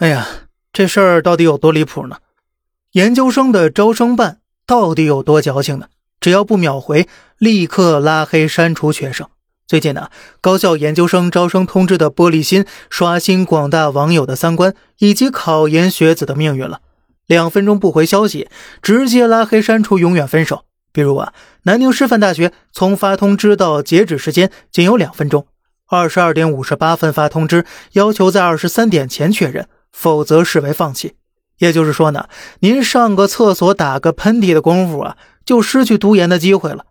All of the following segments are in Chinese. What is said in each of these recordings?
哎呀，这事儿到底有多离谱呢？研究生的招生办到底有多矫情呢？只要不秒回，立刻拉黑删除学生。最近呢，高校研究生招生通知的玻璃心，刷新广大网友的三观，以及考研学子的命运了。两分钟不回消息，直接拉黑删除，永远分手。比如啊，南宁师范大学从发通知到截止时间仅有两分钟，二十二点五十八分发通知，要求在二十三点前确认。否则视为放弃，也就是说呢，您上个厕所打个喷嚏的功夫啊，就失去读研的机会了。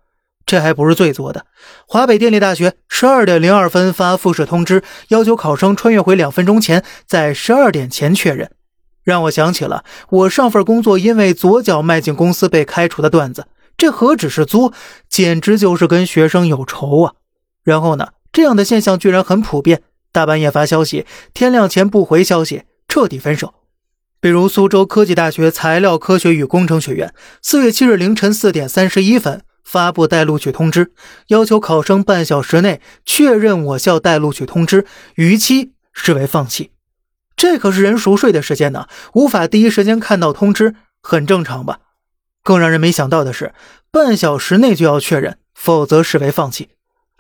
这还不是最作的，华北电力大学十二点零二分发复试通知，要求考生穿越回两分钟前，在十二点前确认，让我想起了我上份工作因为左脚迈进公司被开除的段子。这何止是作，简直就是跟学生有仇啊！然后呢，这样的现象居然很普遍，大半夜发消息，天亮前不回消息。彻底分手，比如苏州科技大学材料科学与工程学院，四月七日凌晨四点三十一分发布待录取通知，要求考生半小时内确认我校待录取通知，逾期视为放弃。这可是人熟睡的时间呢，无法第一时间看到通知，很正常吧？更让人没想到的是，半小时内就要确认，否则视为放弃。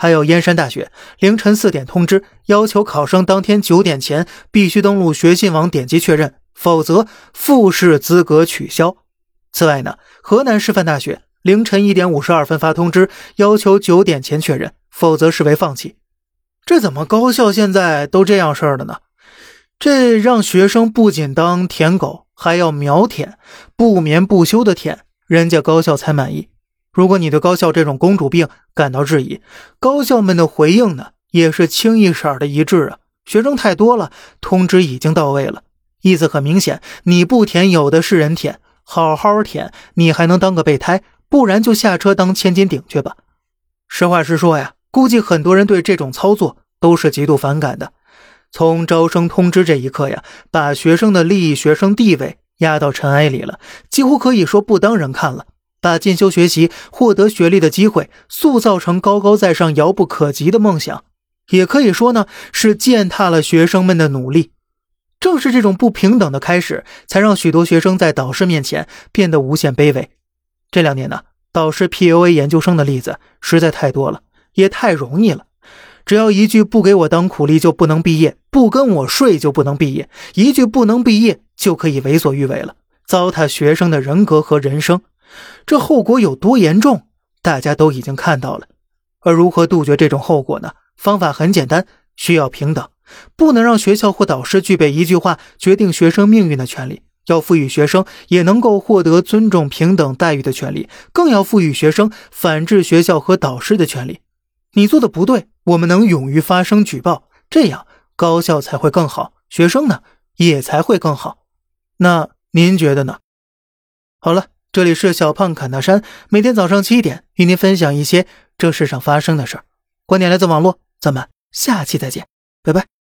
还有燕山大学凌晨四点通知，要求考生当天九点前必须登录学信网点击确认，否则复试资格取消。此外呢，河南师范大学凌晨一点五十二分发通知，要求九点前确认，否则视为放弃。这怎么高校现在都这样事儿了呢？这让学生不仅当舔狗，还要秒舔，不眠不休的舔，人家高校才满意。如果你对高校这种公主病感到质疑，高校们的回应呢也是清一色的一致啊。学生太多了，通知已经到位了，意思很明显，你不填有的是人填，好好填，你还能当个备胎，不然就下车当千斤顶去吧。实话实说呀，估计很多人对这种操作都是极度反感的。从招生通知这一刻呀，把学生的利益、学生地位压到尘埃里了，几乎可以说不当人看了。把进修学习、获得学历的机会塑造成高高在上、遥不可及的梦想，也可以说呢是践踏了学生们的努力。正是这种不平等的开始，才让许多学生在导师面前变得无限卑微。这两年呢，导师 PUA 研究生的例子实在太多了，也太容易了。只要一句“不给我当苦力就不能毕业，不跟我睡就不能毕业”，一句“不能毕业”就可以为所欲为了，糟蹋学生的人格和人生。这后果有多严重，大家都已经看到了。而如何杜绝这种后果呢？方法很简单，需要平等，不能让学校或导师具备一句话决定学生命运的权利，要赋予学生也能够获得尊重、平等待遇的权利，更要赋予学生反制学校和导师的权利。你做的不对，我们能勇于发声举报，这样高校才会更好，学生呢也才会更好。那您觉得呢？好了。这里是小胖侃大山，每天早上七点与您分享一些这世上发生的事儿。观点来自网络，咱们下期再见，拜拜。